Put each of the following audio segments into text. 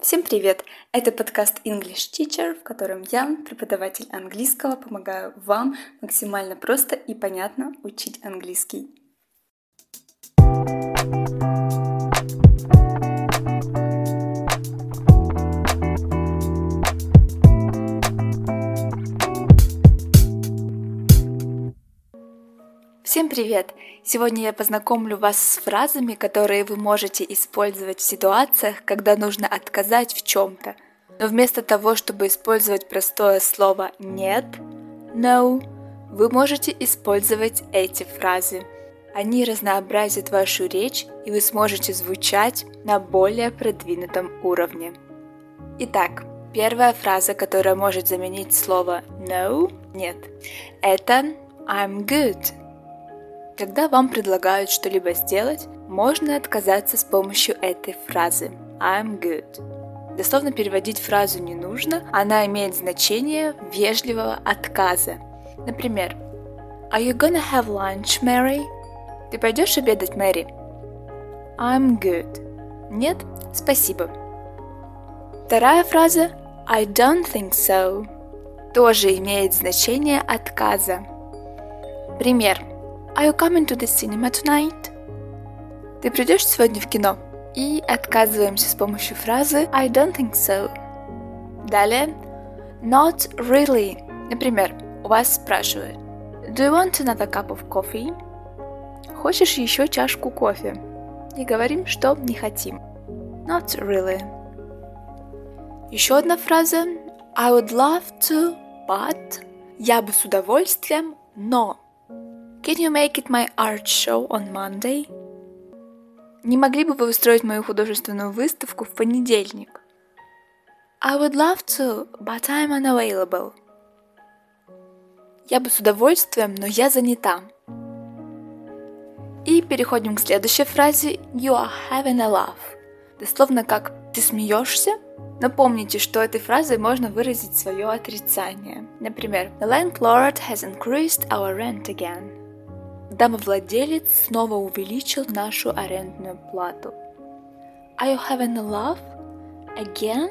Всем привет! Это подкаст English Teacher, в котором я, преподаватель английского, помогаю вам максимально просто и понятно учить английский. Всем привет! Сегодня я познакомлю вас с фразами, которые вы можете использовать в ситуациях, когда нужно отказать в чем-то. Но вместо того, чтобы использовать простое слово «нет», «no», вы можете использовать эти фразы. Они разнообразят вашу речь, и вы сможете звучать на более продвинутом уровне. Итак, первая фраза, которая может заменить слово no, нет, это I'm good. Когда вам предлагают что-либо сделать, можно отказаться с помощью этой фразы I'm good. Дословно переводить фразу не нужно, она имеет значение вежливого отказа. Например, Are you gonna have lunch, Mary? Ты пойдешь обедать, Мэри? I'm good. Нет, спасибо. Вторая фраза I don't think so тоже имеет значение отказа. Пример. Are you coming to the cinema tonight? Ты придешь сегодня в кино? И отказываемся с помощью фразы I don't think so. Далее, not really. Например, у вас спрашивают Do you want another cup of coffee? Хочешь еще чашку кофе? И говорим, что не хотим. Not really. Еще одна фраза I would love to, but я бы с удовольствием, но Can you make it my art show on Monday? Не могли бы вы устроить мою художественную выставку в понедельник? I would love to, but I'm unavailable. Я бы с удовольствием, но я занята. И переходим к следующей фразе You are having a laugh. Дословно как «ты смеешься?» Напомните, что этой фразой можно выразить свое отрицание. Например, The landlord has increased our rent again. Домовладелец снова увеличил нашу арендную плату. Are you having a laugh? Again?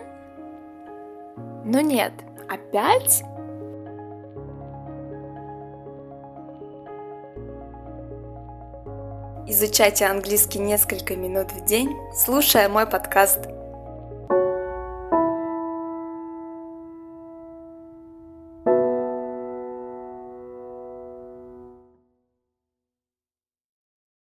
Ну нет, опять? Изучайте английский несколько минут в день, слушая мой подкаст